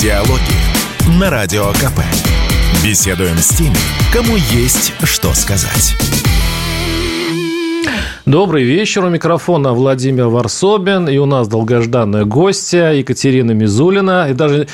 Диалоги на Радио КП. Беседуем с теми, кому есть что сказать. Добрый вечер. У микрофона Владимир Варсобин. И у нас долгожданная гостья Екатерина Мизулина. И даже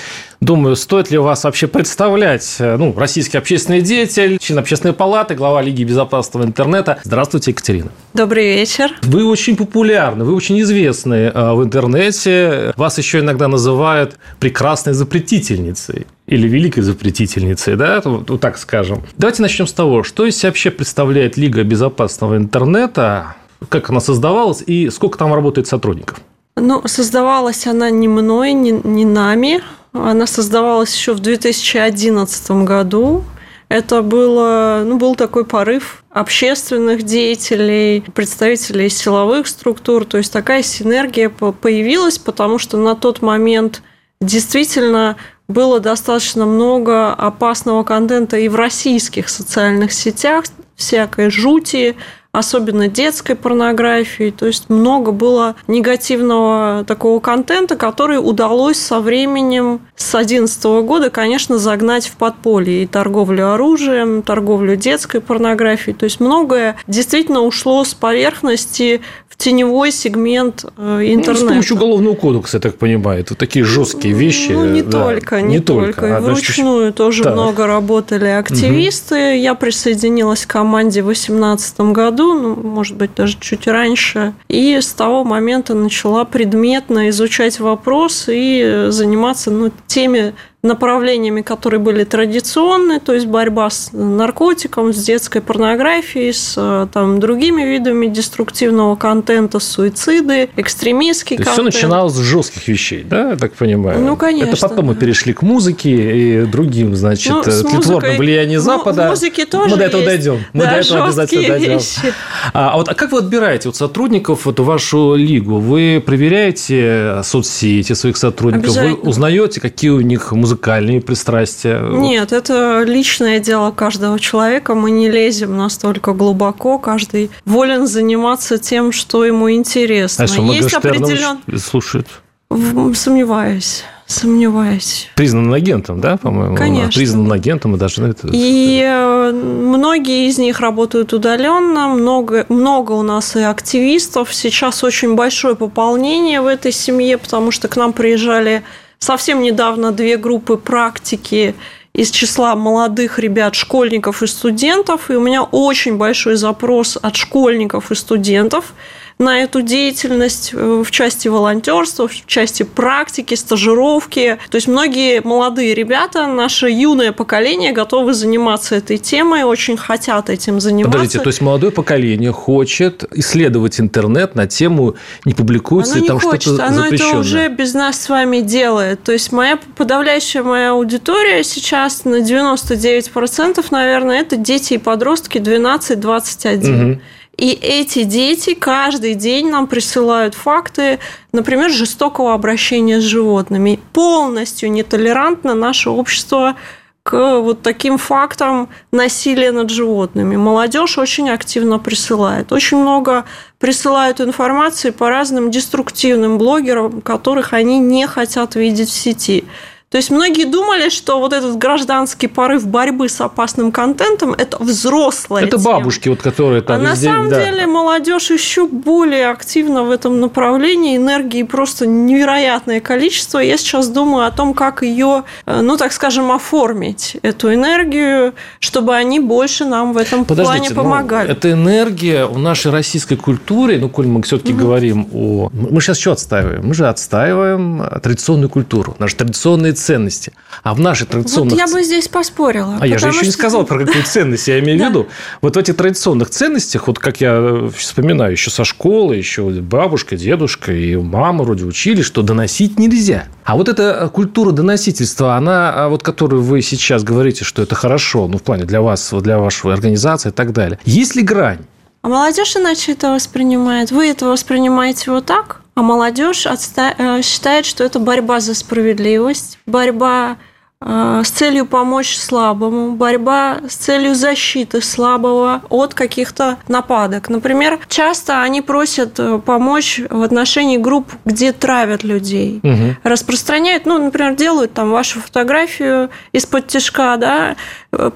Думаю, стоит ли вас вообще представлять, э, ну, российский общественный деятель, член общественной палаты, глава Лиги безопасного интернета. Здравствуйте, Екатерина. Добрый вечер. Вы очень популярны, вы очень известны э, в интернете. Вас еще иногда называют прекрасной запретительницей или великой запретительницей, да, вот так скажем. Давайте начнем с того, что из себя вообще представляет Лига безопасного интернета, как она создавалась и сколько там работает сотрудников? Ну, создавалась она не мной, не, не нами. Она создавалась еще в 2011 году. Это было, ну, был такой порыв общественных деятелей, представителей силовых структур. То есть такая синергия появилась, потому что на тот момент действительно было достаточно много опасного контента и в российских социальных сетях, всякой жути, особенно детской порнографии. То есть много было негативного такого контента, который удалось со временем с 2011 года, конечно, загнать в подполье и торговлю оружием, торговлю детской порнографией. То есть многое действительно ушло с поверхности в теневой сегмент интернета. Ну, с помощью уголовного кодекса, я так понимаю, это такие жесткие вещи. Ну, не да. только, не, не только. только. А, Вручную значит, тоже так. много работали активисты. Угу. Я присоединилась к команде в 2018 году, ну, может быть, даже чуть раньше. И с того момента начала предметно изучать вопрос и заниматься ну, теми направлениями, которые были традиционные, то есть борьба с наркотиком, с детской порнографией, с э, там, другими видами деструктивного контента, суициды, экстремистский то контент. Все начиналось с жестких вещей, да, я так понимаю? Ну, конечно. Это потом мы перешли к музыке и другим, значит, ну, тлетворным влиянием Запада. Музыки тоже Мы до этого есть. дойдем. Мы да, до этого обязательно дойдем. А, а вот а как вы отбираете вот сотрудников, эту вашу лигу? Вы проверяете соцсети своих сотрудников? Вы узнаете, какие у них музыкальные музыкальные пристрастия? Нет, это личное дело каждого человека. Мы не лезем настолько глубоко. Каждый волен заниматься тем, что ему интересно. А что, Есть определен... слушает? Сомневаюсь. Сомневаюсь. Признан агентом, да, по-моему? Конечно. Признан агентом, мы должны это... И э, многие из них работают удаленно, много, много у нас и активистов. Сейчас очень большое пополнение в этой семье, потому что к нам приезжали совсем недавно две группы практики из числа молодых ребят, школьников и студентов, и у меня очень большой запрос от школьников и студентов – на эту деятельность э, в части волонтерства, в части практики, стажировки. То есть многие молодые ребята, наше юное поколение готовы заниматься этой темой, очень хотят этим заниматься. Подождите, то есть молодое поколение хочет исследовать интернет на тему, не публикуется ли там что-то запрещенное? Оно это уже без нас с вами делает. То есть моя подавляющая моя аудитория сейчас на 99%, наверное, это дети и подростки 12-21. Угу. И эти дети каждый день нам присылают факты, например, жестокого обращения с животными. Полностью нетолерантно наше общество к вот таким фактам насилия над животными. Молодежь очень активно присылает. Очень много присылают информации по разным деструктивным блогерам, которых они не хотят видеть в сети. То есть многие думали, что вот этот гражданский порыв борьбы с опасным контентом – это взрослая Это тема. бабушки, вот которые там А на самом да. деле молодежь еще более активна в этом направлении, энергии просто невероятное количество. Я сейчас думаю о том, как ее, э, ну так скажем, оформить, эту энергию, чтобы они больше нам в этом Подождите, плане помогали. Ну, эта энергия в нашей российской культуре, ну, коль мы все-таки угу. говорим о... Мы сейчас что отстаиваем? Мы же отстаиваем традиционную культуру, наши традиционные ценности. А в нашей традиционных... Вот я бы здесь поспорила. А я же еще что... не сказал про какие ценности. Я имею в виду, вот в этих традиционных ценностях, вот как я вспоминаю еще со школы, еще бабушка, дедушка и мама вроде учили, что доносить нельзя. А вот эта культура доносительства, она, а вот которую вы сейчас говорите, что это хорошо, ну, в плане для вас, для вашей организации и так далее. Есть ли грань? А молодежь иначе это воспринимает. Вы это воспринимаете вот так? А молодежь отста... Э, считает, что это борьба за справедливость, борьба а, с целью помочь слабому, борьба с целью защиты слабого от каких-то нападок. Например, часто они просят э, помочь в отношении групп, где травят людей. Угу. Распространяют, ну, например, делают там вашу фотографию из-под тяжка, да, э,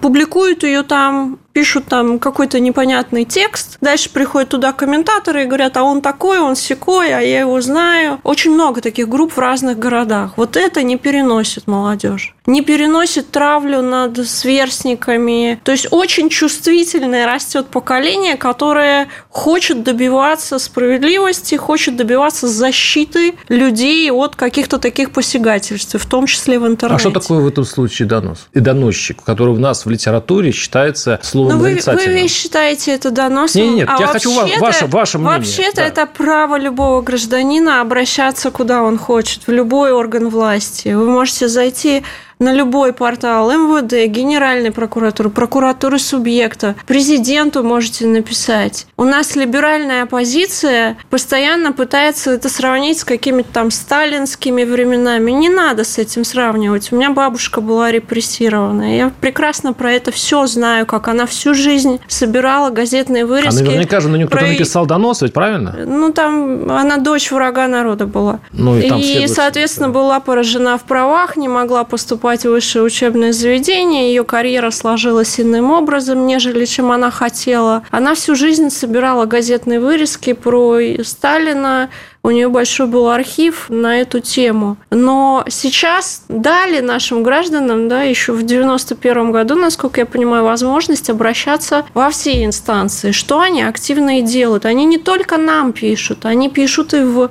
публикуют ее там, пишут там какой-то непонятный текст, дальше приходят туда комментаторы и говорят, а он такой, он секой, а я его знаю. Очень много таких групп в разных городах. Вот это не переносит молодежь. Не переносит травлю над сверстниками. То есть очень чувствительное растет поколение, которое хочет добиваться справедливости, хочет добиваться защиты людей от каких-то таких посягательств, в том числе в интернете. А что такое в этом случае донос? И доносчик, который у нас в литературе считается словом но ну, вы, вы считаете это доносом? Нет, нет, а я хочу ваше, ваше мнение. Вообще-то да. это право любого гражданина обращаться куда он хочет, в любой орган власти. Вы можете зайти на любой портал МВД, Генеральной прокуратуры, прокуратуры субъекта, президенту можете написать. У нас либеральная оппозиция постоянно пытается это сравнить с какими-то там сталинскими временами. Не надо с этим сравнивать. У меня бабушка была репрессирована. Я прекрасно про это все знаю, как она всю жизнь собирала газетные вырезки. А наверняка же на нее кто-то про... написал донос, ведь правильно? Ну, там она дочь врага народа была. Ну, и, там и соответственно, была поражена в правах, не могла поступать поступать в высшее учебное заведение, ее карьера сложилась иным образом, нежели чем она хотела. Она всю жизнь собирала газетные вырезки про Сталина, у нее большой был архив на эту тему. Но сейчас дали нашим гражданам, да, еще в 91 году, насколько я понимаю, возможность обращаться во все инстанции. Что они активно и делают? Они не только нам пишут, они пишут и в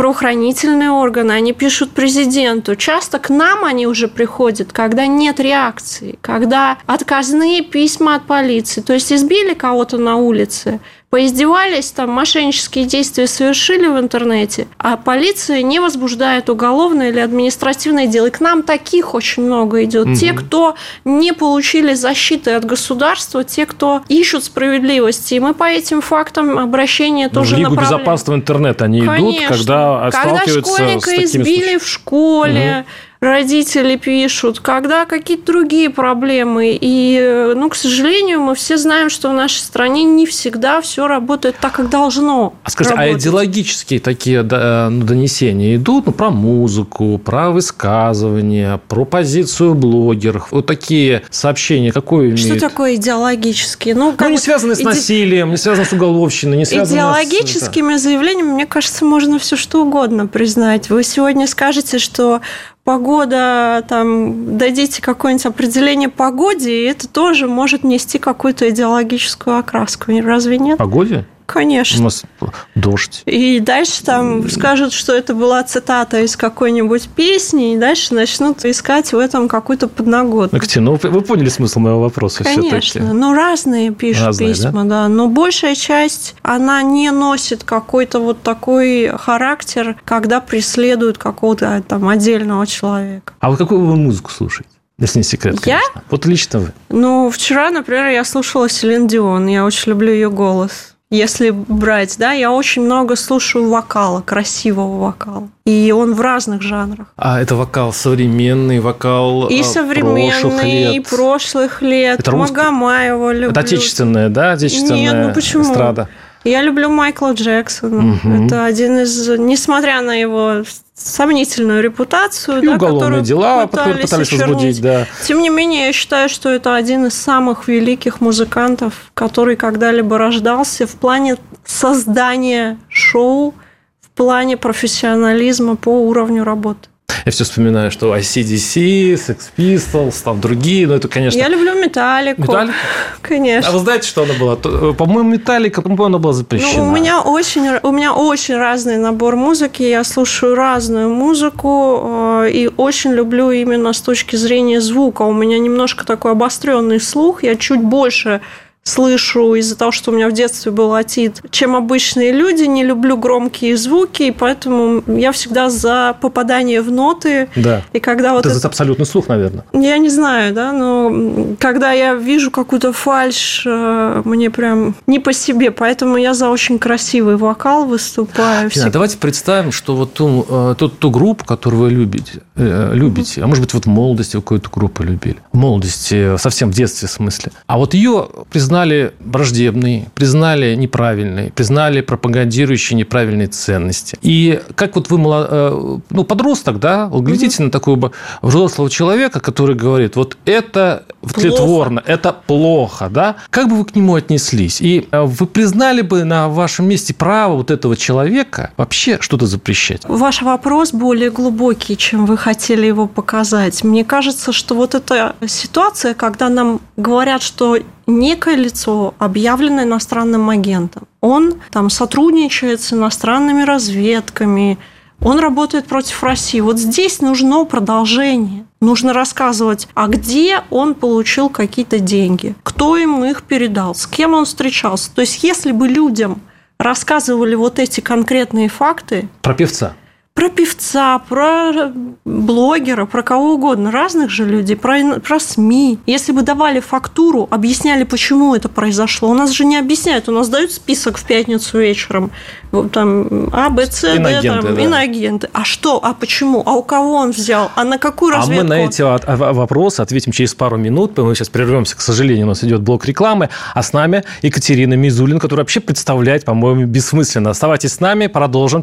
правоохранительные органы, они пишут президенту. Часто к нам они уже приходят, когда нет реакции, когда отказные письма от полиции. То есть избили кого-то на улице, поиздевались, там мошеннические действия совершили в интернете, а полиция не возбуждает уголовное или административное дело. И к нам таких очень много идет. Угу. Те, кто не получили защиты от государства, те, кто ищут справедливости. И мы по этим фактам обращения ну, тоже в Лигу направляем. безопасного интернета они Конечно. идут, когда, когда сталкиваются с такими избили случаями. в школе, угу родители пишут, когда какие-то другие проблемы. И, ну, к сожалению, мы все знаем, что в нашей стране не всегда все работает так, как должно. А скажите, а работать. а идеологические такие ну, донесения идут ну, про музыку, про высказывания, про позицию блогеров? Вот такие сообщения какое имеют? Что такое идеологические? Ну, ну не связаны с иде... насилием, не связаны с уголовщиной, не связаны Идеологическими с... заявлениями, мне кажется, можно все что угодно признать. Вы сегодня скажете, что погода, там, дадите какое-нибудь определение погоде, и это тоже может нести какую-то идеологическую окраску. Разве нет? Погоде? Конечно. У нас дождь. И дальше там скажут, что это была цитата из какой-нибудь песни, и дальше начнут искать в этом какую-то подноготную. Ну, Кстати, ну вы поняли смысл моего вопроса Конечно. Ну, разные пишут разные, письма, да? да. Но большая часть, она не носит какой-то вот такой характер, когда преследуют какого-то там отдельного человека. А вот какую вы музыку слушаете? Если не секрет, я? Вот лично вы. Ну, вчера, например, я слушала Селин Дион. Я очень люблю ее голос если брать, да, я очень много слушаю вокала, красивого вокала. И он в разных жанрах. А это вокал современный, вокал и а, современный, прошлых лет. и прошлых лет. Это Магомаева люблю. Это отечественная, да, отечественная Нет, ну почему? эстрада? Я люблю Майкла Джексона. Угу. Это один из, несмотря на его сомнительную репутацию, и да, уголовные дела пытались, пытались возбудить, да. Тем не менее, я считаю, что это один из самых великих музыкантов, который когда-либо рождался в плане создания шоу, в плане профессионализма по уровню работы. Я все вспоминаю, что ICDC, Sex Pistols, там другие, но это, конечно... Я люблю Металлику. Металлику? Конечно. А вы знаете, что она была? Э, по-моему, Металлика, по-моему, она была запрещена. Ну, у меня очень, у меня очень разный набор музыки, я слушаю разную музыку э, и очень люблю именно с точки зрения звука. У меня немножко такой обостренный слух, я чуть больше слышу из-за того, что у меня в детстве был отит, чем обычные люди. Не люблю громкие звуки, и поэтому я всегда за попадание в ноты. Да. И когда вот это, это... абсолютный слух, наверное. Я не знаю, да, но когда я вижу какую-то фальш, э, мне прям не по себе, поэтому я за очень красивый вокал выступаю. Фина, давайте представим, что вот ту, э, ту, ту группу, которую вы любите, э, любите, а может быть, вот в молодости вы какую-то группу любили, в молодости, совсем в детстве в смысле, а вот ее признали враждебной, признали неправильной, признали пропагандирующей неправильные ценности. И как вот вы, ну, подросток, да, вот глядите на такого взрослого человека, который говорит, вот это тлетворно, это плохо, да, как бы вы к нему отнеслись? И э, вы признали бы на вашем месте право вот этого человека вообще что-то запрещать? Ваш вопрос более глубокий, чем вы хотели его показать. Мне кажется, что вот эта ситуация, когда нам говорят, что некое лицо, объявлено иностранным агентом, он там сотрудничает с иностранными разведками, он работает против России. Вот здесь нужно продолжение. Нужно рассказывать, а где он получил какие-то деньги, кто ему их передал, с кем он встречался. То есть, если бы людям рассказывали вот эти конкретные факты... Про певца про певца, про блогера, про кого угодно, разных же людей, про, про СМИ. Если бы давали фактуру, объясняли, почему это произошло. У нас же не объясняют, у нас дают список в пятницу вечером, там А, Б, С, Д, там, да. иноагенты. А что, а почему, а у кого он взял, а на какую разведку? А мы на эти вопросы ответим через пару минут. Мы сейчас прервемся, к сожалению, у нас идет блок рекламы, а с нами Екатерина Мизулин, которая вообще представляет, по-моему, бессмысленно. Оставайтесь с нами, продолжим.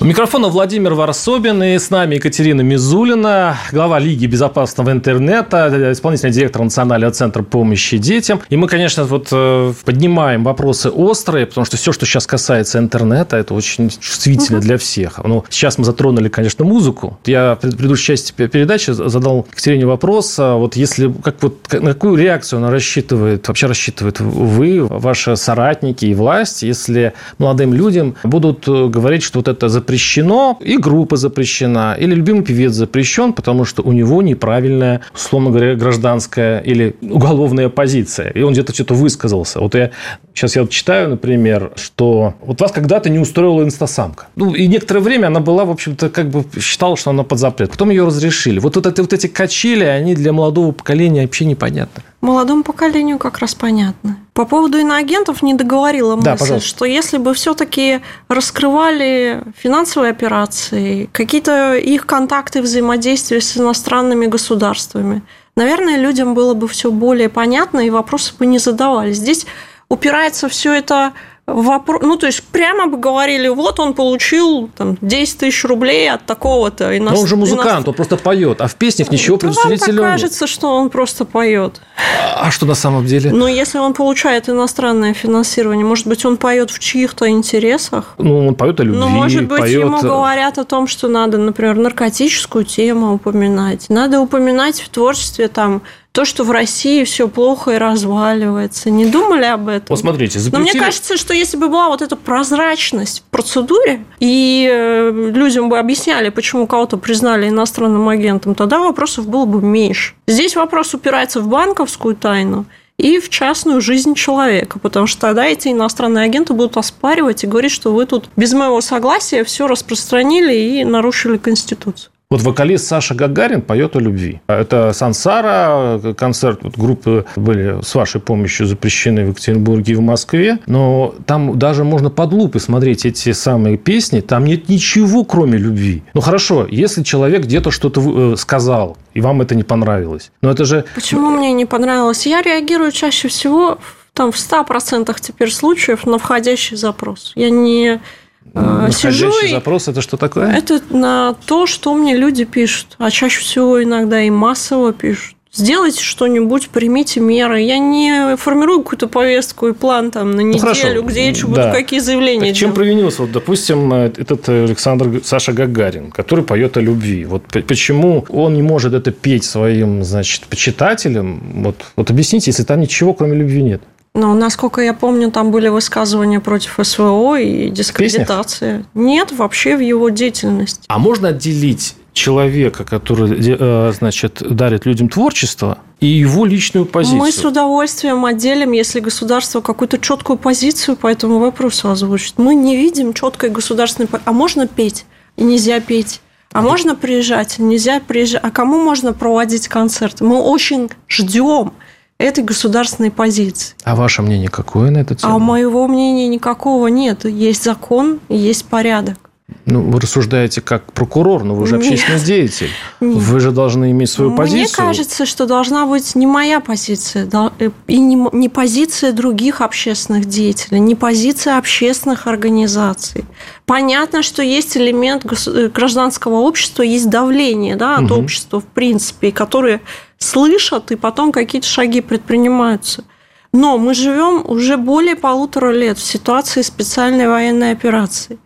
У микрофона Владимир Варсобин и с нами Екатерина Мизулина, глава Лиги безопасного интернета, исполнительный директор Национального центра помощи детям. И мы, конечно, вот э, поднимаем вопросы острые, потому что все, что сейчас касается интернета, это очень чувствительно угу. для всех. Ну, сейчас мы затронули, конечно, музыку. Я в предыдущей части передачи задал Екатерине вопрос, а вот если, как вот, на какую реакцию она рассчитывает, вообще рассчитывает вы, ваши соратники и власть, если молодым людям будут э, говорить, что вот это запрещено, и группа запрещена, или любимый певец запрещен, потому что у него неправильная, условно говоря, гражданская или уголовная позиция. И он где-то что-то высказался. Вот я сейчас я вот читаю, например, что вот вас когда-то не устроила инстасамка. Ну, и некоторое время она была, в общем-то, как бы считала, что она под запрет. Потом ее разрешили. Вот, вот, это, вот эти качели, они для молодого поколения вообще непонятны. Молодому поколению как раз понятно. По поводу иноагентов не договорила мысль, да, что если бы все-таки раскрывали финансовые операции, какие-то их контакты взаимодействия с иностранными государствами, наверное, людям было бы все более понятно и вопросы бы не задавали. Здесь упирается все это вопрос, ну, то есть прямо бы говорили, вот он получил там, 10 тысяч рублей от такого-то иностранного. Но он же музыкант, иностран... он просто поет, а в песнях ничего ну, предусмотрительного Вам кажется, что он просто поет. А что на самом деле? Ну, если он получает иностранное финансирование, может быть, он поет в чьих-то интересах? Ну, он поет о любви, Ну, может быть, поет... ему говорят о том, что надо, например, наркотическую тему упоминать. Надо упоминать в творчестве там то, что в России все плохо и разваливается. Не думали об этом? Вот смотрите, запретили... Но мне кажется, что если бы была вот эта прозрачность в процедуре, и э, людям бы объясняли, почему кого-то признали иностранным агентом, тогда вопросов было бы меньше. Здесь вопрос упирается в банковскую тайну, и в частную жизнь человека, потому что тогда эти иностранные агенты будут оспаривать и говорить, что вы тут без моего согласия все распространили и нарушили Конституцию. Вот вокалист Саша Гагарин поет о любви. Это Сансара, концерт вот, группы были с вашей помощью запрещены в Екатеринбурге и в Москве, но там даже можно под лупой смотреть эти самые песни, там нет ничего, кроме любви. Ну хорошо, если человек где-то что-то э, сказал, и вам это не понравилось, но это же... Почему мне не понравилось? Я реагирую чаще всего там в 100% теперь случаев на входящий запрос. Я не а, сижу и... запрос – это что такое? Это на то, что мне люди пишут. А чаще всего иногда и массово пишут. Сделайте что-нибудь, примите меры. Я не формирую какую-то повестку и план там на неделю, ну, хорошо. где я буду да. какие заявления так Чем провинился, вот, допустим, этот Александр Саша Гагарин, который поет о любви? Вот почему он не может это петь своим, значит, почитателям? Вот, вот объясните, если там ничего, кроме любви нет. Но, насколько я помню, там были высказывания против СВО и дискредитация. Нет, вообще в его деятельности. А можно отделить человека, который, э, значит, дарит людям творчество, и его личную позицию. Мы с удовольствием отделим, если государство какую-то четкую позицию по этому вопросу озвучит. Мы не видим четкой государственной... А можно петь? И нельзя петь. А можно приезжать? Нельзя приезжать. А кому можно проводить концерты? Мы очень ждем этой государственной позиции. А ваше мнение какое на это тему? А моего мнения никакого нет. Есть закон, есть порядок. Ну, вы рассуждаете как прокурор, но вы же общественный Нет. деятель. Нет. Вы же должны иметь свою Мне позицию. Мне кажется, что должна быть не моя позиция, э, и не, позиция других общественных деятелей, не позиция общественных организаций. Понятно, что есть элемент э, гражданского общества, есть давление да, от угу. общества, в принципе, которые слышат, и потом какие-то шаги предпринимаются. Но мы живем уже более полутора лет в ситуации специальной военной операции.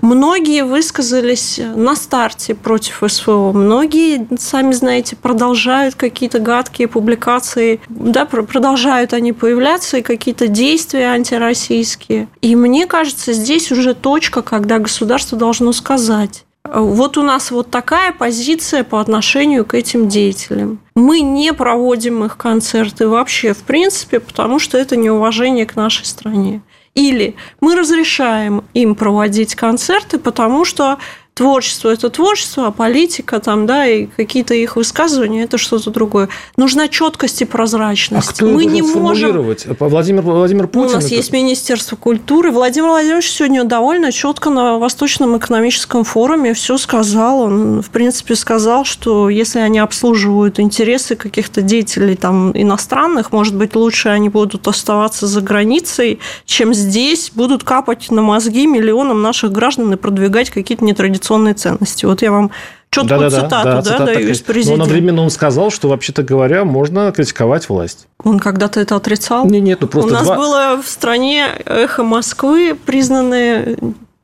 Многие высказались на старте против СВО. Многие, сами знаете, продолжают какие-то гадкие публикации. Да, продолжают они появляться и какие-то действия антироссийские. И мне кажется, здесь уже точка, когда государство должно сказать, вот у нас вот такая позиция по отношению к этим деятелям. Мы не проводим их концерты вообще, в принципе, потому что это неуважение к нашей стране. Или мы разрешаем им проводить концерты, потому что творчество – это творчество, а политика там, да, и какие-то их высказывания – это что-то другое. Нужна четкость и прозрачность. А кто Мы не можем... Владимир, Владимир Путин? У нас это... есть Министерство культуры. Владимир Владимирович сегодня довольно четко на Восточном экономическом форуме все сказал. Он, в принципе, сказал, что если они обслуживают интересы каких-то деятелей там, иностранных, может быть, лучше они будут оставаться за границей, чем здесь будут капать на мозги миллионам наших граждан и продвигать какие-то нетрадиционные традиционные ценности. Вот я вам четкую да, да, цитату да, да, цитата даю из президента. Но одновременно он сказал, что, вообще-то говоря, можно критиковать власть. Он когда-то это отрицал? Не, нет, ну просто У нас два... было в стране эхо Москвы, признанное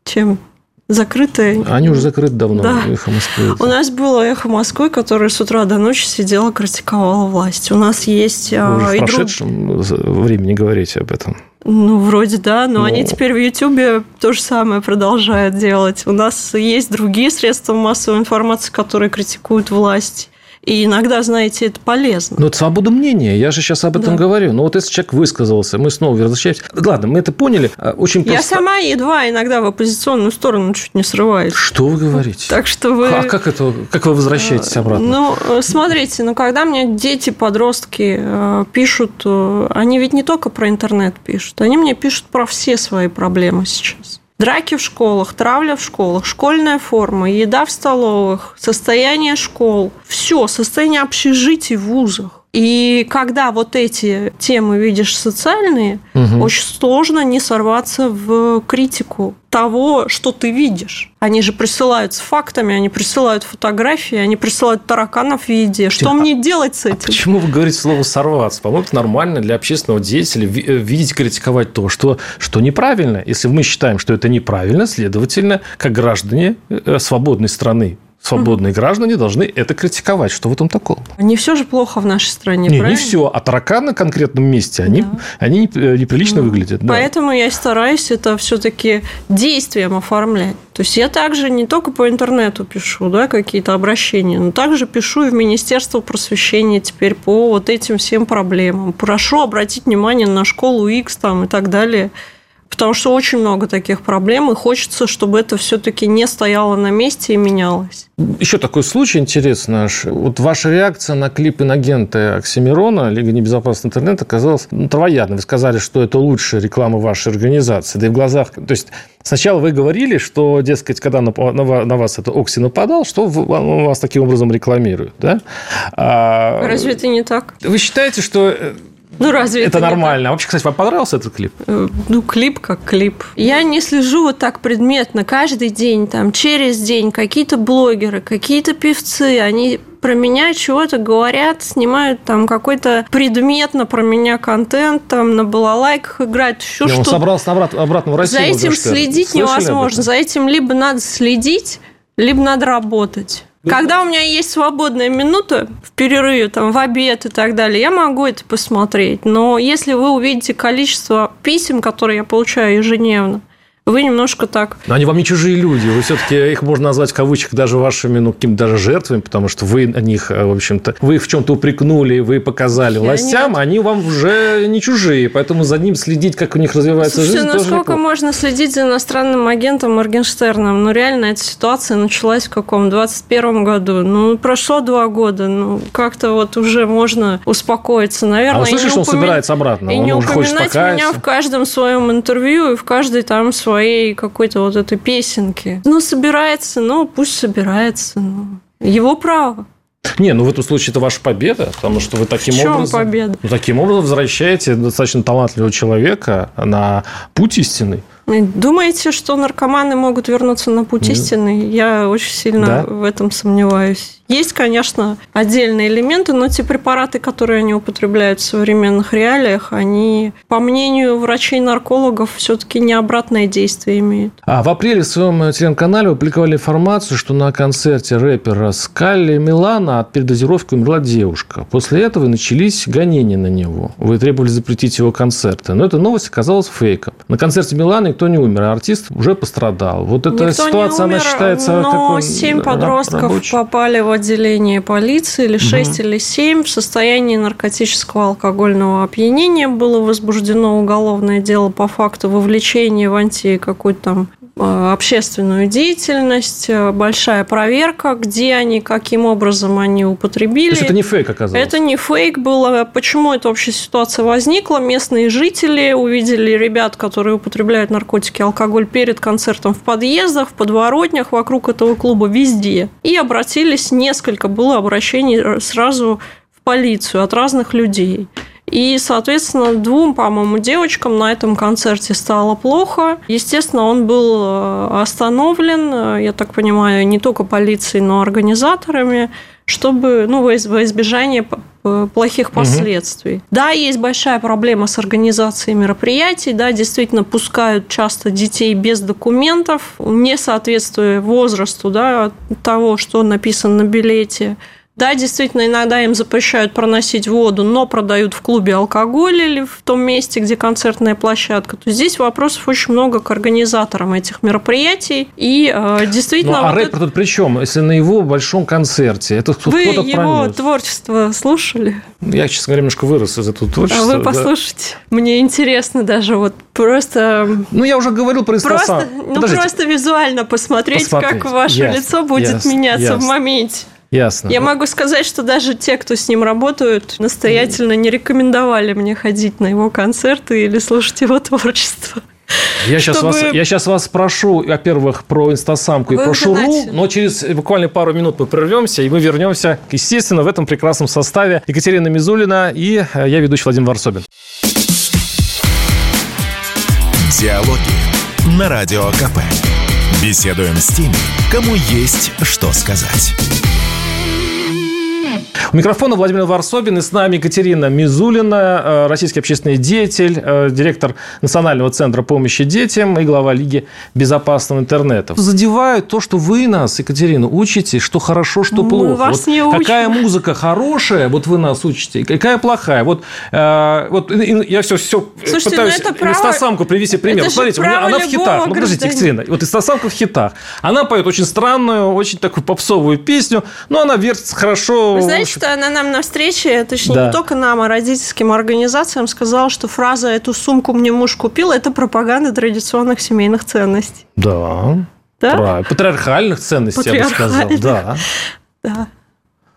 чем? закрытые. Они уже закрыты давно, да. эхо Москвы. У нас было эхо Москвы, которое с утра до ночи сидела, критиковала власть. У нас есть... А, Вы уже в прошедшем друг... времени говорите об этом. Ну, вроде да, но ну... они теперь в Ютубе то же самое продолжают делать. У нас есть другие средства массовой информации, которые критикуют власть. И иногда, знаете, это полезно. Но это свобода мнения. Я же сейчас об этом да. говорю. Но вот если человек высказался, мы снова возвращаемся. Ладно, мы это поняли. А, очень просто... Я сама едва иногда в оппозиционную сторону чуть не срываюсь. Что вы говорите? Так что вы... А как, это, как вы возвращаетесь обратно? Ну, смотрите, ну, когда мне дети, подростки э, пишут, э, они ведь не только про интернет пишут, они мне пишут про все свои проблемы сейчас. Драки в школах, травля в школах, школьная форма, еда в столовых, состояние школ, все, состояние общежитий в вузах. И когда вот эти темы видишь социальные, угу. очень сложно не сорваться в критику того, что ты видишь. Они же присылают с фактами, они присылают фотографии, они присылают тараканов в виде. Что а, мне делать с этим? А почему вы говорите слово «сорваться»? По-моему, это нормально для общественного деятеля э, видеть, критиковать то, что, что неправильно. Если мы считаем, что это неправильно, следовательно, как граждане э, свободной страны, свободные граждане должны это критиковать. Что в этом такого? Не все же плохо в нашей стране, не, правильно? Не все. А тараканы на конкретном месте, они, да. они э, неприлично ну, выглядят. Да. Поэтому я стараюсь это все-таки действием оформлять. То есть я также не только по интернету пишу да, какие-то обращения, но также пишу и в Министерство просвещения теперь по вот этим всем проблемам. Прошу обратить внимание на школу X там, и так далее потому что очень много таких проблем, и хочется, чтобы это все-таки не стояло на месте и менялось. Еще такой случай интересный наш. Вот ваша реакция на клип инагента Оксимирона «Лига небезопасного интернета» оказалась ну, травоядной. Вы сказали, что это лучшая реклама вашей организации. Да и в глазах... То есть сначала вы говорили, что, дескать, когда на, на, на вас это Окси нападал, что вас таким образом рекламирует. Да? А... Разве это не так? Вы считаете, что э, ну, разве это, это нормально? А вообще, кстати, вам понравился этот клип? Э, ну, клип как клип. Я не слежу вот так предметно каждый день, там, через день. Какие-то блогеры, какие-то певцы, они про меня чего-то говорят, снимают там какой-то предметно про меня контент, там на балалайках играют, все что... Он собрался обратно, обратно в Россию. За этим следить невозможно. За этим либо надо следить, либо надо работать. Когда у меня есть свободная минута в перерыве, там, в обед и так далее, я могу это посмотреть. Но если вы увидите количество писем, которые я получаю ежедневно, вы немножко так... Но они вам не чужие люди. Вы все-таки их можно назвать в кавычках даже вашими, ну, какими-то даже жертвами, потому что вы на них, э, в общем-то, вы их в чем-то упрекнули, вы показали Я властям, не... они вам уже не чужие, поэтому за ним следить, как у них развивается Слушайте, жизнь, насколько можно следить за иностранным агентом Моргенштерном? Ну, реально, эта ситуация началась в каком? 21 году. Ну, прошло два года. Ну, как-то вот уже можно успокоиться. Наверное, а вы слышали, что он собирается обратно? И он не упоминать меня в каждом своем интервью и в каждой там своей своей какой-то вот этой песенки. Ну, собирается, ну, пусть собирается. Ну, его право. Не, ну в этом случае это ваша победа, потому что вы таким образом, победа? Ну, таким образом возвращаете достаточно талантливого человека на путь истинный. Думаете, что наркоманы могут вернуться на путь истины? Я очень сильно да? в этом сомневаюсь. Есть, конечно, отдельные элементы, но те препараты, которые они употребляют в современных реалиях, они, по мнению врачей-наркологов, все-таки не обратное действие имеют. А в апреле в своем телеграм-канале опубликовали информацию, что на концерте рэпера Скалли Милана от передозировки умерла девушка. После этого начались гонения на него. Вы требовали запретить его концерты. Но эта новость оказалась фейком. На концерте Милана никто не умер, а артист уже пострадал. Вот эта никто ситуация, умер, она считается но такой... семь подростков рабочий. попали в отделение полиции, или 6, угу. или 7, в состоянии наркотического алкогольного опьянения было возбуждено уголовное дело по факту вовлечения в анти какой-то там общественную деятельность, э, большая проверка, где они, каким образом они употребили. То есть это не фейк оказалось? Это не фейк было. Почему эта вообще ситуация возникла? Местные жители увидели ребят, которые употребляют наркотики, алкоголь перед концертом в подъездах, в подворотнях, вокруг этого клуба, везде. И обратились несколько было обращений э, сразу в полицию от разных людей. И, соответственно, двум, по-моему, девочкам на этом концерте стало плохо. Естественно, он был э, остановлен, э, я так понимаю, не только полицией, но и организаторами, чтобы, ну, во избежание плохих последствий. Угу. Да, есть большая проблема с организацией мероприятий, да, действительно пускают часто детей без документов, не соответствуя возрасту, да, того, что написано на билете. Да, действительно, иногда им запрещают проносить воду, но продают в клубе алкоголь или в том месте, где концертная площадка. То здесь вопросов очень много к организаторам этих мероприятий. И э, действительно... Ну, а вот рэпер это... тут при чем? Если на его большом концерте, это кто-то Вы его пронес. творчество слушали? Я, честно говоря, немножко вырос из этого творчества. А вы послушайте. Да. Мне интересно даже вот просто... Ну, я уже говорил про просто, Ну, просто визуально посмотреть, посмотреть. как ваше yes. лицо будет yes. меняться yes. в моменте. Ясно. Я могу сказать, что даже те, кто с ним работают, настоятельно не рекомендовали мне ходить на его концерты или слушать его творчество. Я сейчас, чтобы... вас, я сейчас вас спрошу, во-первых, про инстасамку Вы и про шуру, но через буквально пару минут мы прервемся, и мы вернемся, естественно, в этом прекрасном составе. Екатерина Мизулина и э, я, ведущий Владимир Варсобин. Диалоги на Радио КП. Беседуем с теми, кому есть что сказать. У микрофона Владимир Варсобин и с нами Екатерина Мизулина, э, российский общественный деятель, э, директор Национального центра помощи детям и глава Лиги безопасного интернета. Задевают то, что вы нас, Екатерина, учите, что хорошо, что Мы плохо. Вас вот не учим. Какая музыка хорошая, вот вы нас учите, какая плохая. Вот, э, вот я все, все Слушайте, пытаюсь ну это инстасамку привести пример. Это Смотрите, она в хитах. Ну, подождите, Екатерина, вот инстасамка в хитах. Она поет очень странную, очень такую попсовую песню, но она вертится хорошо. Вы знаете, что она нам на встрече, точнее, да. не только нам, а родительским организациям сказала, что фраза «эту сумку мне муж купил» – это пропаганда традиционных семейных ценностей. Да. Да? Правильно. Патриархальных ценностей, я бы сказал. Да. Да.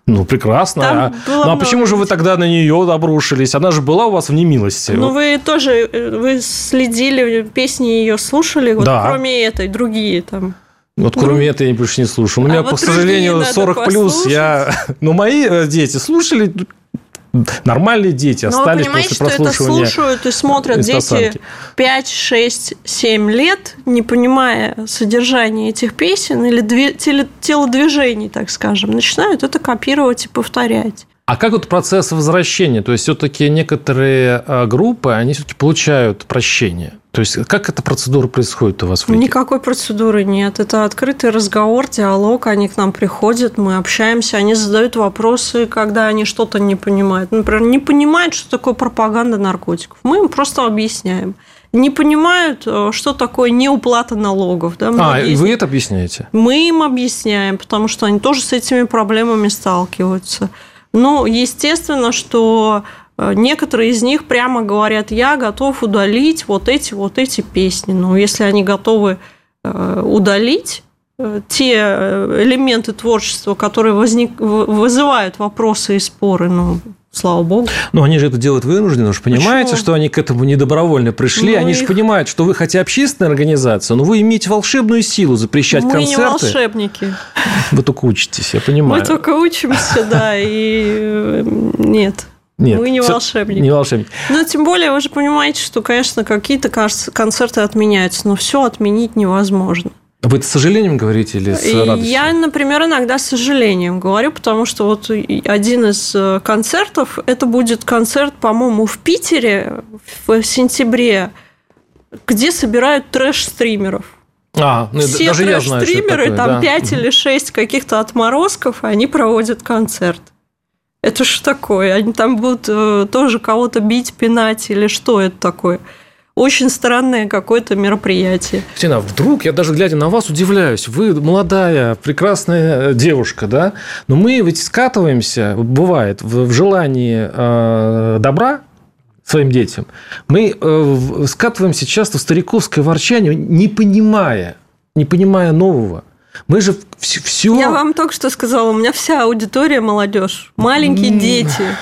Ну, прекрасно. А, ну, а почему же вы тогда на нее обрушились? Она же была у вас в немилости. Ну, вы тоже, э, вы следили, песни ее слушали, вот да. кроме этой, другие там. Вот кроме ну, этого я больше не слушаю. У меня, а вот к сожалению, 40 плюс. Я... Ну, мои э, дети слушали, нормальные дети Но остались вы после прослушивания. Что это слушают и смотрят дети 5, 6, 7 лет, не понимая содержания этих песен или телодвижений, так скажем, начинают это копировать и повторять. А как вот процесс возвращения? То есть, все-таки некоторые э, группы, они все-таки получают прощение. То есть, как эта процедура происходит у вас в Лиге? Никакой процедуры нет. Это открытый разговор, диалог. Они к нам приходят, мы общаемся, они задают вопросы, когда они что-то не понимают. Например, не понимают, что такое пропаганда наркотиков. Мы им просто объясняем не понимают, э, что такое неуплата налогов. Да? А, и вы это объясняете? Мы им объясняем, потому что они тоже с этими проблемами сталкиваются. Ну, естественно, что некоторые из них прямо говорят, я готов удалить вот эти вот эти песни. Но если они готовы э, удалить те элементы творчества, которые возник, вызывают вопросы и споры, ну, Слава богу. Но они же это делают вынужденно, уж понимаете, Почему? что они к этому недобровольно пришли. Ну, они их... же понимают, что вы хотя общественная организация, но вы имеете волшебную силу запрещать Мы концерты. Мы не волшебники. Вы только учитесь, я понимаю. Мы только учимся, да, и э, нет. Нет, мы не волшебники. Не волшебники. Но тем более вы же понимаете, что, конечно, какие-то концерты отменяются, но все отменить невозможно. Вы с сожалением говорите или с радостью? Я, например, иногда с сожалением говорю, потому что вот один из э, концертов, это будет концерт, по-моему, в Питере в сентябре, где собирают трэш-стримеров. А, ну, Все даже я знаю, стримеры, такое, там да. 5 или 6 каких-то отморозков, они проводят концерт. Это что такое? Они там будут э, тоже кого-то бить, пинать или что это такое? очень странное какое-то мероприятие. Тина, вдруг, я даже глядя на вас удивляюсь, вы молодая, прекрасная э, девушка, да, но мы ведь скатываемся, бывает, в, в желании э, добра, своим детям, мы э, скатываемся часто в стариковское ворчание, не понимая, не понимая нового. Мы же все... Я вам только что сказала, у меня вся аудитория молодежь, маленькие дети.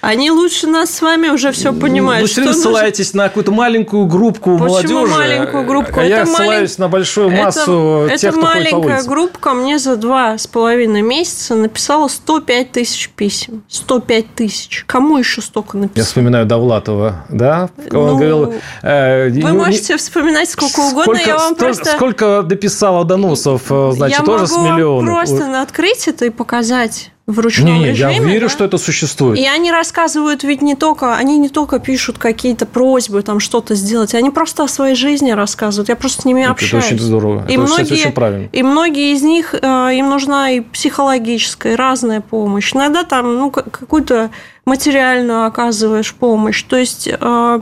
Они лучше нас с вами уже все понимают. Вы все время ссылаетесь нужно... на какую-то маленькую группу Почему молодежи. маленькую группку? А это я малень... ссылаюсь на большую массу это, тех, это кто маленькая группка мне за два с половиной месяца написала 105 тысяч писем. 105 тысяч. Кому еще столько написано? Я вспоминаю Довлатова, да? Ну, Он говорил... Э, вы можете не... вспоминать сколько угодно, сколько, я вам сто, просто... Сколько дописала доносов, э, значит, я тоже с миллионом. Я могу просто открыть это и показать в ручном не, не, режиме. Я верю, да? что это существует. И они рассказывают ведь не только, они не только пишут какие-то просьбы там что-то сделать, они просто о своей жизни рассказывают. Я просто с ними это общаюсь. Это очень здорово. И это, многие, кстати, очень правильно. И многие из них э, им нужна и психологическая, и разная помощь. Иногда там ну какую-то материальную оказываешь помощь. То есть э,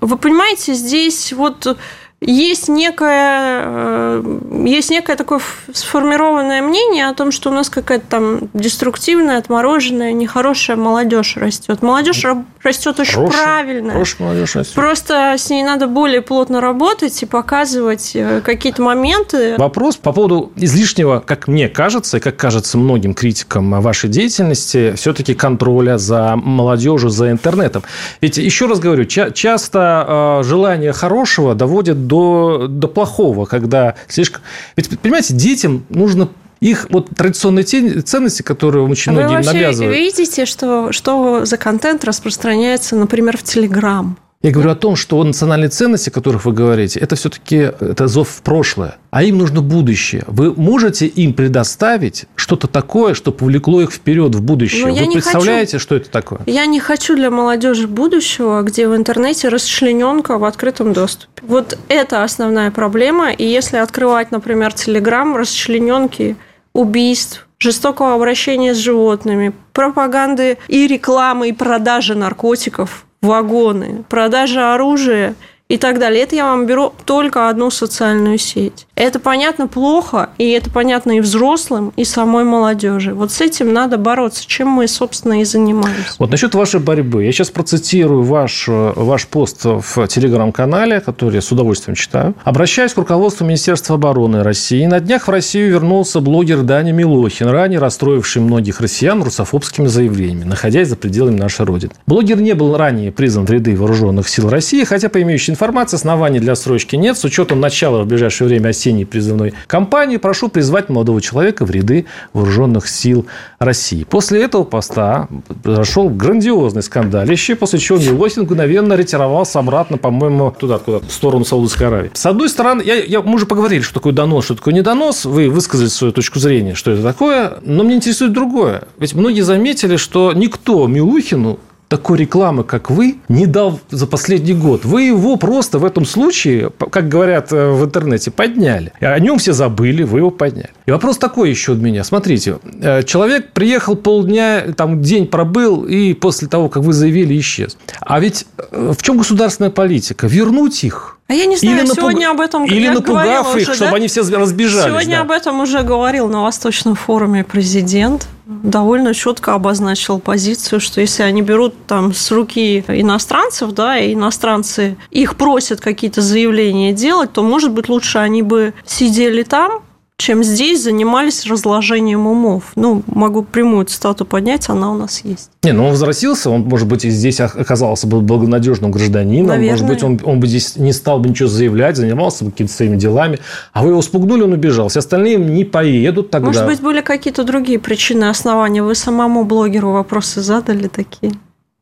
вы понимаете, здесь вот есть некое, э, есть некое такое сформированное мнение о том, что у нас какая-то там деструктивная, отмороженная, нехорошая молодежь растет. Молодежь растет очень хорошая, правильно. Хорошая молодежь растет. Просто с ней надо более плотно работать и показывать э, какие-то моменты. Вопрос по поводу излишнего, как мне кажется, и как кажется многим критикам вашей деятельности, все-таки контроля за молодежью, за интернетом. Ведь, еще раз говорю, часто э, желание хорошего доводит до, до плохого, когда слишком... Ведь, понимаете, детям нужно их вот традиционные ценности, которые очень Вы многие навязывают. Вы видите, что, что за контент распространяется, например, в Телеграм? Я говорю о том, что национальные ценности, о которых вы говорите, это все-таки это зов в прошлое, а им нужно будущее. Вы можете им предоставить что-то такое, что повлекло их вперед в будущее? вы представляете, хочу, что это такое? Я не хочу для молодежи будущего, где в интернете расчлененка в открытом доступе. Вот это основная проблема. И если открывать, например, Телеграм, расчлененки убийств, жестокого обращения с животными, пропаганды и рекламы, и продажи наркотиков – вагоны, продажа оружия и так далее. Это я вам беру только одну социальную сеть. Это понятно плохо, и это понятно и взрослым, и самой молодежи. Вот с этим надо бороться, чем мы, собственно, и занимаемся. Вот насчет вашей борьбы. Я сейчас процитирую ваш, ваш пост в телеграм-канале, который я с удовольствием читаю. Обращаюсь к руководству Министерства обороны России. На днях в Россию вернулся блогер Даня Милохин, ранее расстроивший многих россиян русофобскими заявлениями, находясь за пределами нашей Родины. Блогер не был ранее признан в ряды вооруженных сил России, хотя по имеющей информации оснований для строчки нет. С учетом начала в ближайшее время осенней призывной кампании, прошу призвать молодого человека в ряды вооруженных сил России. После этого поста произошел грандиозный скандалище, после чего Милохин мгновенно ретировался обратно, по-моему, туда, куда в сторону Саудовской Аравии. С одной стороны, я, я, мы уже поговорили, что такое донос, что такое недонос. Вы высказали свою точку зрения, что это такое. Но мне интересует другое. Ведь многие заметили, что никто Милухину такой рекламы, как вы, не дал за последний год. Вы его просто в этом случае, как говорят э, в интернете, подняли. О нем все забыли, вы его подняли. И вопрос такой еще от меня. Смотрите, э, человек приехал полдня, там день пробыл, и после того, как вы заявили, исчез. А ведь э, в чем государственная политика? Вернуть их – а я не знаю, или сегодня напуг... об этом Или напугав их, уже, чтобы да? они все разбежались. Сегодня да. об этом уже говорил на Восточном форуме президент. Довольно четко обозначил позицию, что если они берут там с руки иностранцев, да, и иностранцы их просят какие-то заявления делать, то, может быть, лучше они бы сидели там, чем здесь занимались разложением умов. Ну, могу прямую цитату поднять, она у нас есть. Не, ну он возвратился, он, может быть, и здесь оказался бы благонадежным гражданином, Наверное. может быть, он, он бы здесь не стал бы ничего заявлять, занимался бы какими-то своими делами, а вы его спугнули, он убежал. Все остальные не поедут тогда. Может быть, были какие-то другие причины, основания. Вы самому блогеру вопросы задали такие?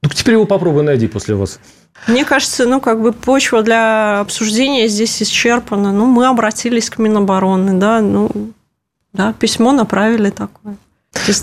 Ну, теперь его попробуй найди после вас. Мне кажется, ну, как бы почва для обсуждения здесь исчерпана. Ну, мы обратились к Минобороны, да, ну, да, письмо направили такое.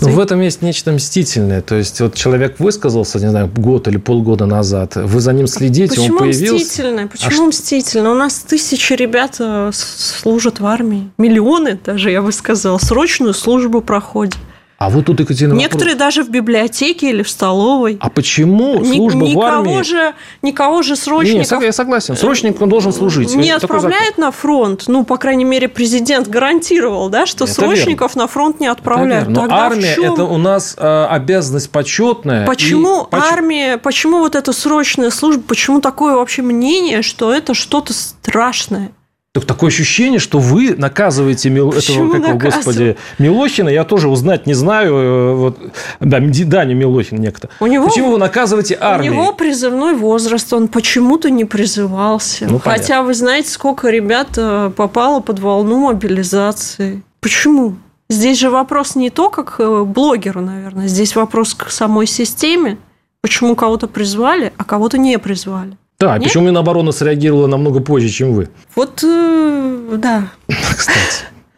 Но в этом есть нечто мстительное. То есть, вот человек высказался, не знаю, год или полгода назад, вы за ним следите, Почему он появился. Мстительное? А Почему а мстительное? У нас тысячи ребят э, служат в армии. Миллионы даже, я бы сказала, срочную службу проходят. А вот тут, Екатерина, Некоторые вопрос. даже в библиотеке или в столовой. А почему служба никого в армии... Же, никого же срочников... Не, я согласен. Срочник он должен служить. Не отправляет на фронт. Ну, по крайней мере, президент гарантировал, да, что это срочников верно. на фронт не отправляют. Это Но Тогда армия – это у нас э, обязанность почетная. Почему и... армия, почему вот эта срочная служба, почему такое вообще мнение, что это что-то страшное? Так такое ощущение, что вы наказываете Мил... этого, как его, господи, Милохина. Я тоже узнать не знаю. Э, вот, да, Даня Милохин некто. У него, Почему вы наказываете армию? У него призывной возраст, он почему-то не призывался. Ну, Хотя понятно. вы знаете, сколько ребят э, попало под волну мобилизации. Почему? Здесь же вопрос не то, как э, блогеру, наверное. Здесь вопрос к самой системе. Почему кого-то призвали, а кого-то не призвали. Да, Нет? почему Минобороны среагировала намного позже, чем вы? Вот, э, да. Кстати,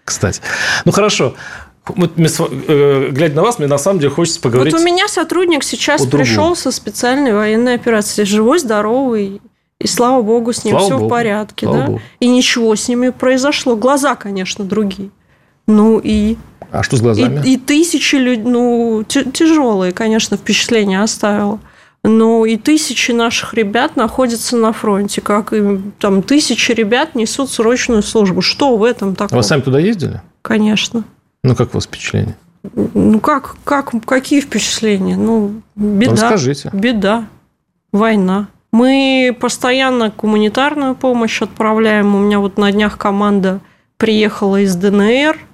кстати. Ну, хорошо. Вот, э, глядя на вас, мне на самом деле хочется поговорить. Вот у меня сотрудник сейчас пришел со специальной военной операции, живой, здоровый, и слава богу, с ним слава все богу. в порядке, слава да? Богу. И ничего с ними произошло. Глаза, конечно, другие. Ну и а что с глазами? И, и тысячи людей, ну, тяжелые, конечно, впечатления оставило. Ну и тысячи наших ребят находятся на фронте, как и там тысячи ребят несут срочную службу. Что в этом такого? А вы сами туда ездили? Конечно. Ну, как у вас впечатления? Ну, как, как, какие впечатления? Ну, беда. Ну, расскажите. Беда. Война. Мы постоянно гуманитарную помощь отправляем. У меня вот на днях команда приехала из ДНР –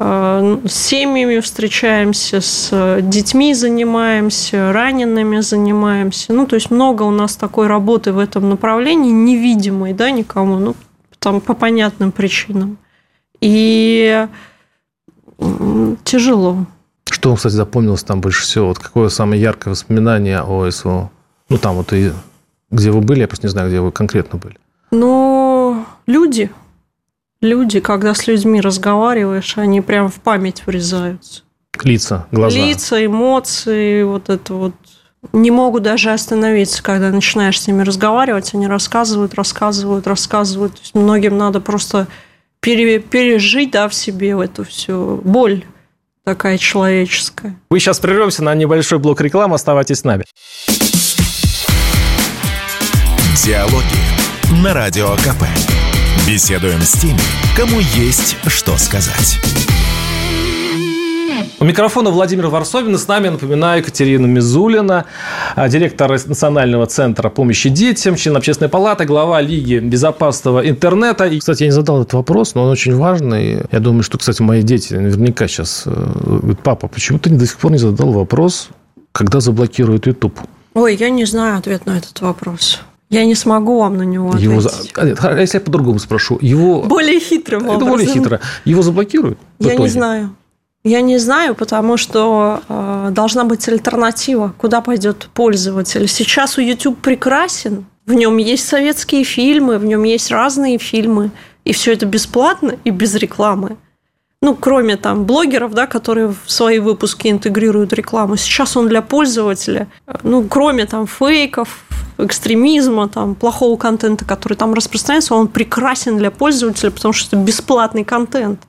с семьями встречаемся, с детьми занимаемся, ранеными занимаемся. Ну, то есть много у нас такой работы в этом направлении, невидимой, да, никому, ну, там по понятным причинам. И тяжело. Что, кстати, запомнилось там больше всего? Вот какое самое яркое воспоминание о СВО? Ну, там вот и где вы были, я просто не знаю, где вы конкретно были. Ну, люди – люди, когда с людьми разговариваешь, они прям в память врезаются. Лица, глаза. Лица, эмоции, вот это вот. Не могут даже остановиться, когда начинаешь с ними разговаривать, они рассказывают, рассказывают, рассказывают. То есть многим надо просто пережить да, в себе эту всю боль такая человеческая. Мы сейчас прервемся на небольшой блок рекламы. Оставайтесь с нами. Диалоги на Радио КП. Беседуем с теми, кому есть что сказать. У микрофона Владимир Варсовин. И с нами, напоминаю, Екатерина Мизулина, а, директор Национального центра помощи детям, член Общественной палаты, глава Лиги безопасного интернета. И, кстати, я не задал этот вопрос, но он очень важный. Я думаю, что, кстати, мои дети наверняка сейчас э, говорят, папа, почему ты до сих пор не задал вопрос, когда заблокируют YouTube? Ой, я не знаю ответ на этот вопрос. Я не смогу вам на него ответить. Его... А, если я по-другому спрошу, его... Более хитрым образом. Это более хитро. Его заблокируют? Я не знаю. Я не знаю, потому что э, должна быть альтернатива, куда пойдет пользователь. Сейчас у YouTube прекрасен, в нем есть советские фильмы, в нем есть разные фильмы, и все это бесплатно и без рекламы. Ну, кроме там блогеров, да, которые в свои выпуски интегрируют рекламу, сейчас он для пользователя, ну, кроме там фейков, экстремизма, там, плохого контента, который там распространяется, он прекрасен для пользователя, потому что это бесплатный контент.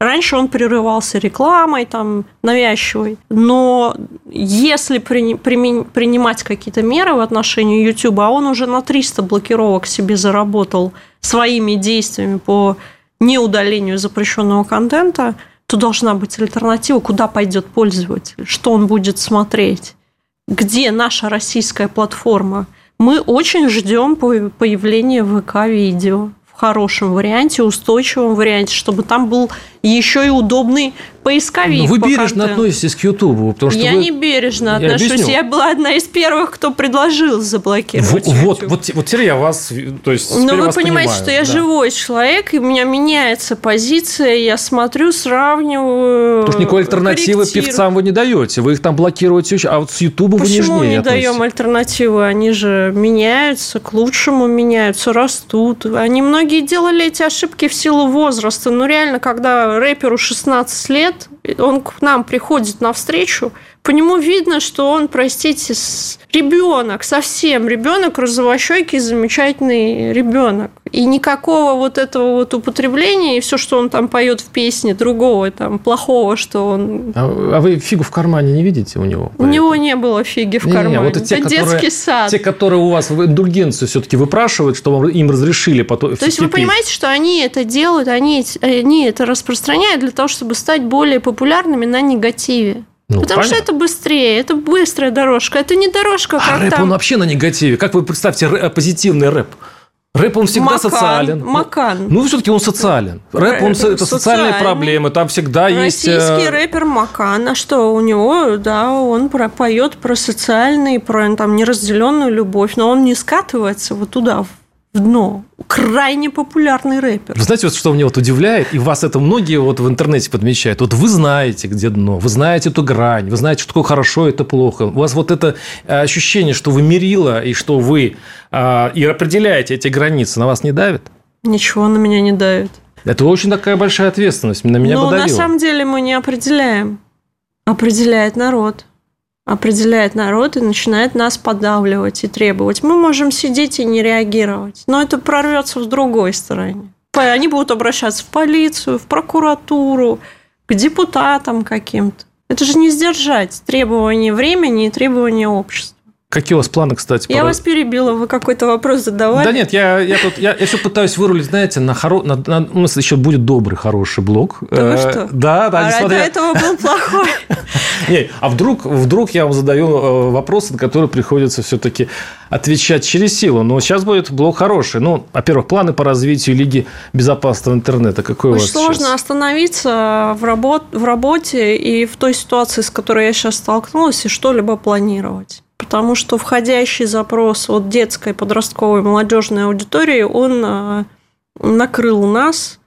Раньше он прерывался рекламой, там, навязчивой. Но если при, при, принимать какие-то меры в отношении YouTube, а он уже на 300 блокировок себе заработал своими действиями по неудалению запрещенного контента, то должна быть альтернатива, куда пойдет пользователь, что он будет смотреть, где наша российская платформа. Мы очень ждем появления ВК-видео хорошем варианте, устойчивом варианте, чтобы там был еще и удобный поисковик. Но вы бережно относитесь к Ютубу, потому что я вы... не бережно я отношусь. Объясню. Я была одна из первых, кто предложил заблокировать. Вот, вот, вот, вот теперь я вас, то есть. Но вы понимаете, понимаю, что я да. живой человек, и у меня меняется позиция, я смотрю, сравниваю. Потому что никакой альтернативы певцам вы не даете, вы их там блокируете, а вот с Ютубом вы нежнее Почему не даем альтернативы? Они же меняются, к лучшему меняются, растут. Они многие делали эти ошибки в силу возраста. Ну реально, когда рэперу 16 лет, он к нам приходит на встречу, по нему видно, что он, простите, ребенок, совсем ребенок, розовощекий, замечательный ребенок. И никакого вот этого вот употребления и все, что он там поет в песне, другого там плохого, что он. А, а вы фигу в кармане не видите у него? У него не было фиги в кармане. Не, не, вот те, это которые, детский сад. Те, которые у вас в индульгенцию все-таки выпрашивают, что им разрешили потом. То есть вы понимаете, что они это делают, они, они это распространяют для того, чтобы стать более популярными на негативе. Ну, Потому понятно. что это быстрее, это быстрая дорожка, это не дорожка, а как рэп, там. он вообще на негативе. Как вы представьте рэп, позитивный рэп? Рэп, он всегда Макан, социален. Макан. Ну, все-таки он социален. Рэп, он, это социальные проблемы, там всегда Российский есть... Российский рэпер Макан, а что у него, да, он про, поет про социальные, про там неразделенную любовь, но он не скатывается вот туда, в дно. Крайне популярный рэпер. Вы знаете, вот что меня вот удивляет, и вас это многие вот в интернете подмечают. Вот вы знаете, где дно, вы знаете эту грань, вы знаете, что такое хорошо, это плохо. У вас вот это э, ощущение, что вы мерила, и что вы э, и определяете эти границы, на вас не давит? Ничего на меня не давит. Это очень такая большая ответственность, на меня Но бы на самом деле мы не определяем. Определяет народ определяет народ и начинает нас подавливать и требовать. Мы можем сидеть и не реагировать, но это прорвется в другой стороне. Они будут обращаться в полицию, в прокуратуру, к депутатам каким-то. Это же не сдержать требования времени и требования общества. Какие у вас планы, кстати? Я вас перебила, вы какой-то вопрос задавали. Да нет, я, я тут я, я все пытаюсь вырулить, знаете, на, хоро... на, на у нас еще будет добрый, хороший блог. Да вы э, что? Да, да. А несмотря... до этого был плохой. Не, а вдруг, вдруг я вам задаю э, вопросы, на которые приходится все-таки отвечать через силу. Но сейчас будет блог хороший. Ну, во-первых, планы по развитию Лиги безопасного интернета. Какой Очень у вас сложно сейчас? остановиться в, работ... в работе и в той ситуации, с которой я сейчас столкнулась, и что-либо планировать потому что входящий запрос от детской, подростковой, молодежной аудитории, он э, накрыл нас,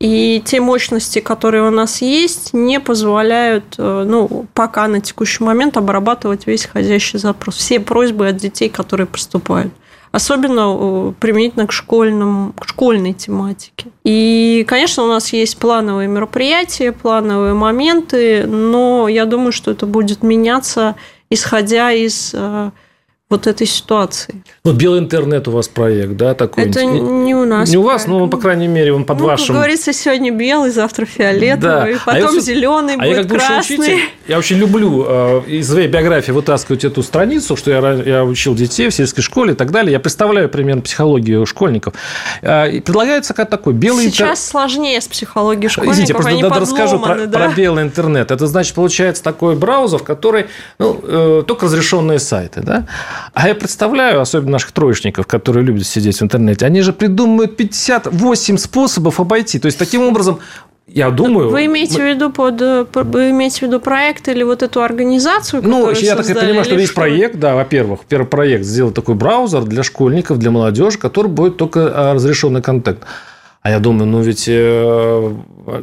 и те мощности, которые у нас есть, не позволяют, э, ну, пока на текущий момент обрабатывать весь входящий запрос, все просьбы от детей, которые поступают. Особенно э, применительно к, школьным, к школьной тематике. И, конечно, у нас есть плановые мероприятия, плановые моменты, но я думаю, что это будет меняться исходя из э, вот этой ситуации. Вот белый интернет у вас проект, да, такой? Это не у нас. Не у вас, но, по крайней мере, он под ну, вашим... Как говорится, сегодня белый, завтра фиолетовый, да. потом а я, зеленый, а будет я как красный. Учитель, я очень люблю э, из своей биографии вытаскивать эту страницу, что я, я учил детей в сельской школе и так далее. Я представляю примерно психологию школьников. Э, и предлагается как такой белый... Сейчас интер... сложнее с психологией школьников, Извините, просто Они надо расскажу про, да? про белый интернет. Это значит, получается такой браузер, который ну, э, только разрешенные сайты, да? А я представляю, особенно наших троечников, которые любят сидеть в интернете, они же придумывают 58 способов обойти. То есть, таким образом, я думаю... Вы имеете в виду под вы имеете в виду проект или вот эту организацию? Ну, я так и понимаю, что есть проект, да, во-первых, первый проект сделать такой браузер для школьников, для молодежи, который будет только а, разрешенный контент. А я думаю, ну ведь э,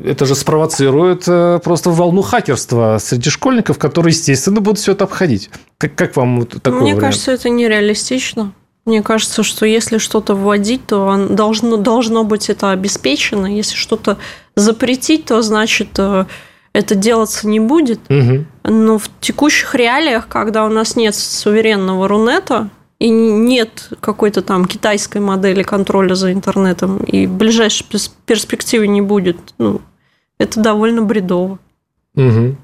это же спровоцирует э, просто волну хакерства среди школьников, которые, естественно, будут все это обходить. Как, как вам такое Мне вариант? кажется, это нереалистично. Мне кажется, что если что-то вводить, то должно, должно быть это обеспечено. Если что-то запретить, то значит э, это делаться не будет. Угу. Но в текущих реалиях, когда у нас нет суверенного Рунета, и нет какой-то там китайской модели контроля за интернетом, и в ближайшей перспективе не будет, ну, это довольно бредово. Угу.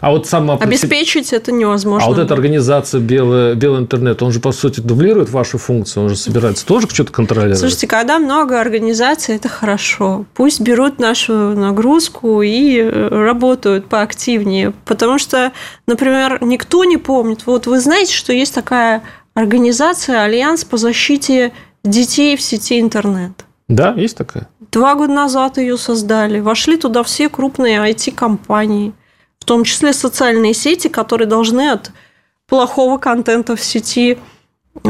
А вот сама... Обеспечить это невозможно. А вот эта организация белый, белый интернет, он же, по сути, дублирует вашу функцию, он же собирается тоже что-то контролировать. Слушайте, когда много организаций, это хорошо. Пусть берут нашу нагрузку и э, работают поактивнее. Потому что, например, никто не помнит. Вот вы знаете, что есть такая организация Альянс по защите детей в сети интернет. Да, есть такая. Два года назад ее создали. Вошли туда все крупные IT-компании в том числе социальные сети, которые должны от плохого контента в сети э,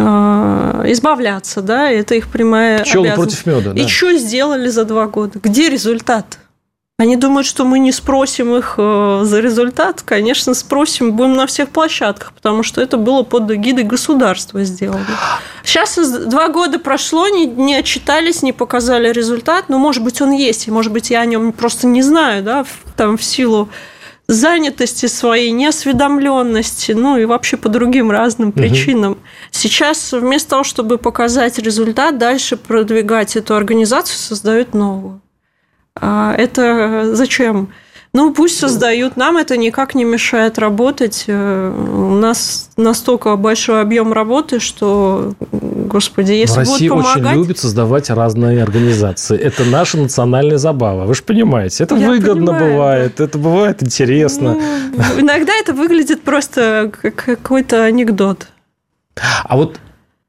избавляться, да, это их прямая Пчелы обязанность. против меда, да. И что сделали за два года? Где результат? Они думают, что мы не спросим их э, за результат. Конечно, спросим, будем на всех площадках, потому что это было под эгидой государства сделано. Сейчас два года прошло, не, не отчитались, не показали результат. Но, может быть, он есть, и, может быть, я о нем просто не знаю, да, там в силу занятости своей, неосведомленности, ну и вообще по другим разным причинам. Угу. Сейчас вместо того, чтобы показать результат, дальше продвигать эту организацию, создают новую. А это зачем? Ну, пусть создают. Нам это никак не мешает работать. Э, у нас настолько большой объем работы, что, господи, если В России будут помогать... очень любят создавать разные организации. Это наша национальная забава. Вы же понимаете, это Я выгодно понимаю, бывает, это бывает интересно. Ну, иногда это выглядит просто как какой-то анекдот. А вот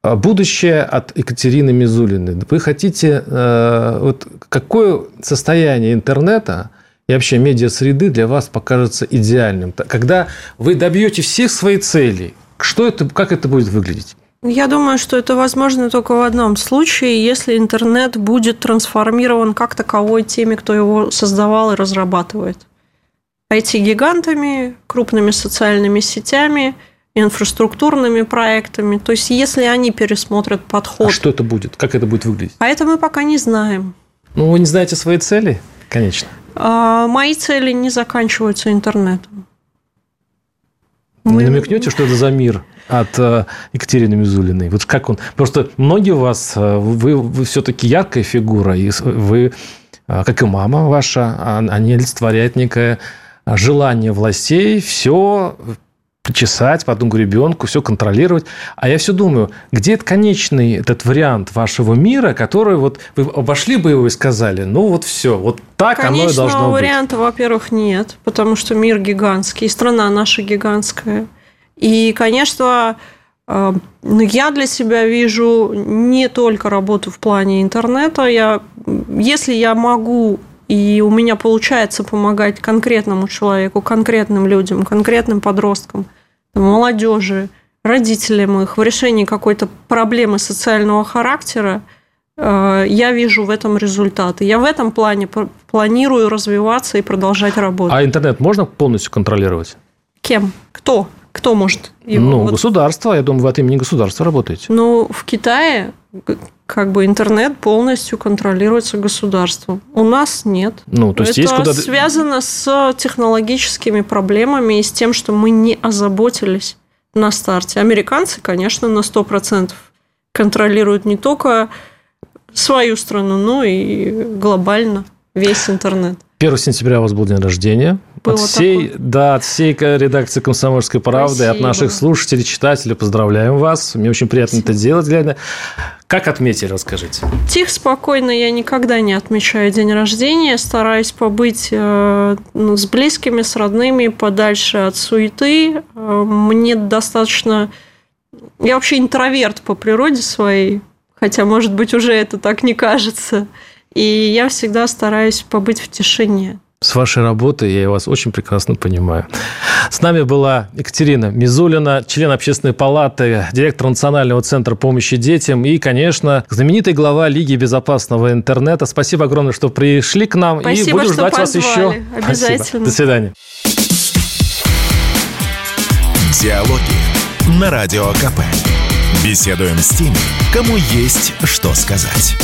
Будущее от Екатерины Мизулиной. Вы хотите, э, вот какое состояние интернета и вообще медиа-среды для вас покажется идеальным? Когда вы добьете всех своих целей, что это, как это будет выглядеть? Я думаю, что это возможно только в одном случае, если интернет будет трансформирован как таковой теми, кто его создавал и разрабатывает. IT-гигантами, крупными социальными сетями, инфраструктурными проектами. То есть, если они пересмотрят подход... А что это будет? Как это будет выглядеть? А это мы пока не знаем. Ну, вы не знаете свои цели, конечно. А, мои цели не заканчиваются интернетом. Вы не намекнете, что это за мир от э, Екатерины Мизулиной? Вот как он... Просто многие у вас, э, вы, вы все-таки яркая фигура, и вы, э, как и мама ваша, а, они олицетворяют некое желание властей все причесать по одному ребенку, все контролировать. А я все думаю, где это конечный этот вариант вашего мира, который вот вы обошли бы его и сказали, ну вот все, вот так Конечного оно и должно быть. варианта, во-первых, нет, потому что мир гигантский, страна наша гигантская. И, конечно, э, ну, я для себя вижу не только работу в плане интернета. Я, если я могу и у меня получается помогать конкретному человеку, конкретным людям, конкретным подросткам, молодежи, родителям их в решении какой-то проблемы социального характера, э, я вижу в этом результаты. Я в этом плане планирую развиваться и продолжать работать. А интернет можно полностью контролировать? Кем? Кто? Кто может? Его? Ну, вот... государство. Я думаю, вы от имени государства работаете. Ну, в Китае как бы интернет полностью контролируется государством. У нас нет. Ну, то есть Это есть куда связано с технологическими проблемами и с тем, что мы не озаботились на старте. Американцы, конечно, на 100% контролируют не только свою страну, но и глобально весь интернет. 1 сентября у вас был день рождения. Было от всей, такое. да, от всей редакции «Комсомольской правды», Спасибо. от наших слушателей, читателей поздравляем вас. Мне очень приятно Спасибо. это делать, глядя. Как отметили, расскажите? Тихо, спокойно. Я никогда не отмечаю день рождения. Стараюсь побыть э, ну, с близкими, с родными, подальше от суеты. Э, мне достаточно... Я вообще интроверт по природе своей, хотя, может быть, уже это так не кажется. И я всегда стараюсь побыть в тишине. С вашей работой я вас очень прекрасно понимаю. С нами была Екатерина Мизулина, член общественной палаты, директор Национального центра помощи детям и, конечно, знаменитый глава Лиги безопасного интернета. Спасибо огромное, что пришли к нам. Спасибо, и будем что ждать позвали. вас еще. Обязательно. Спасибо. До свидания. Диалоги на Радио КП. Беседуем с теми, кому есть что сказать.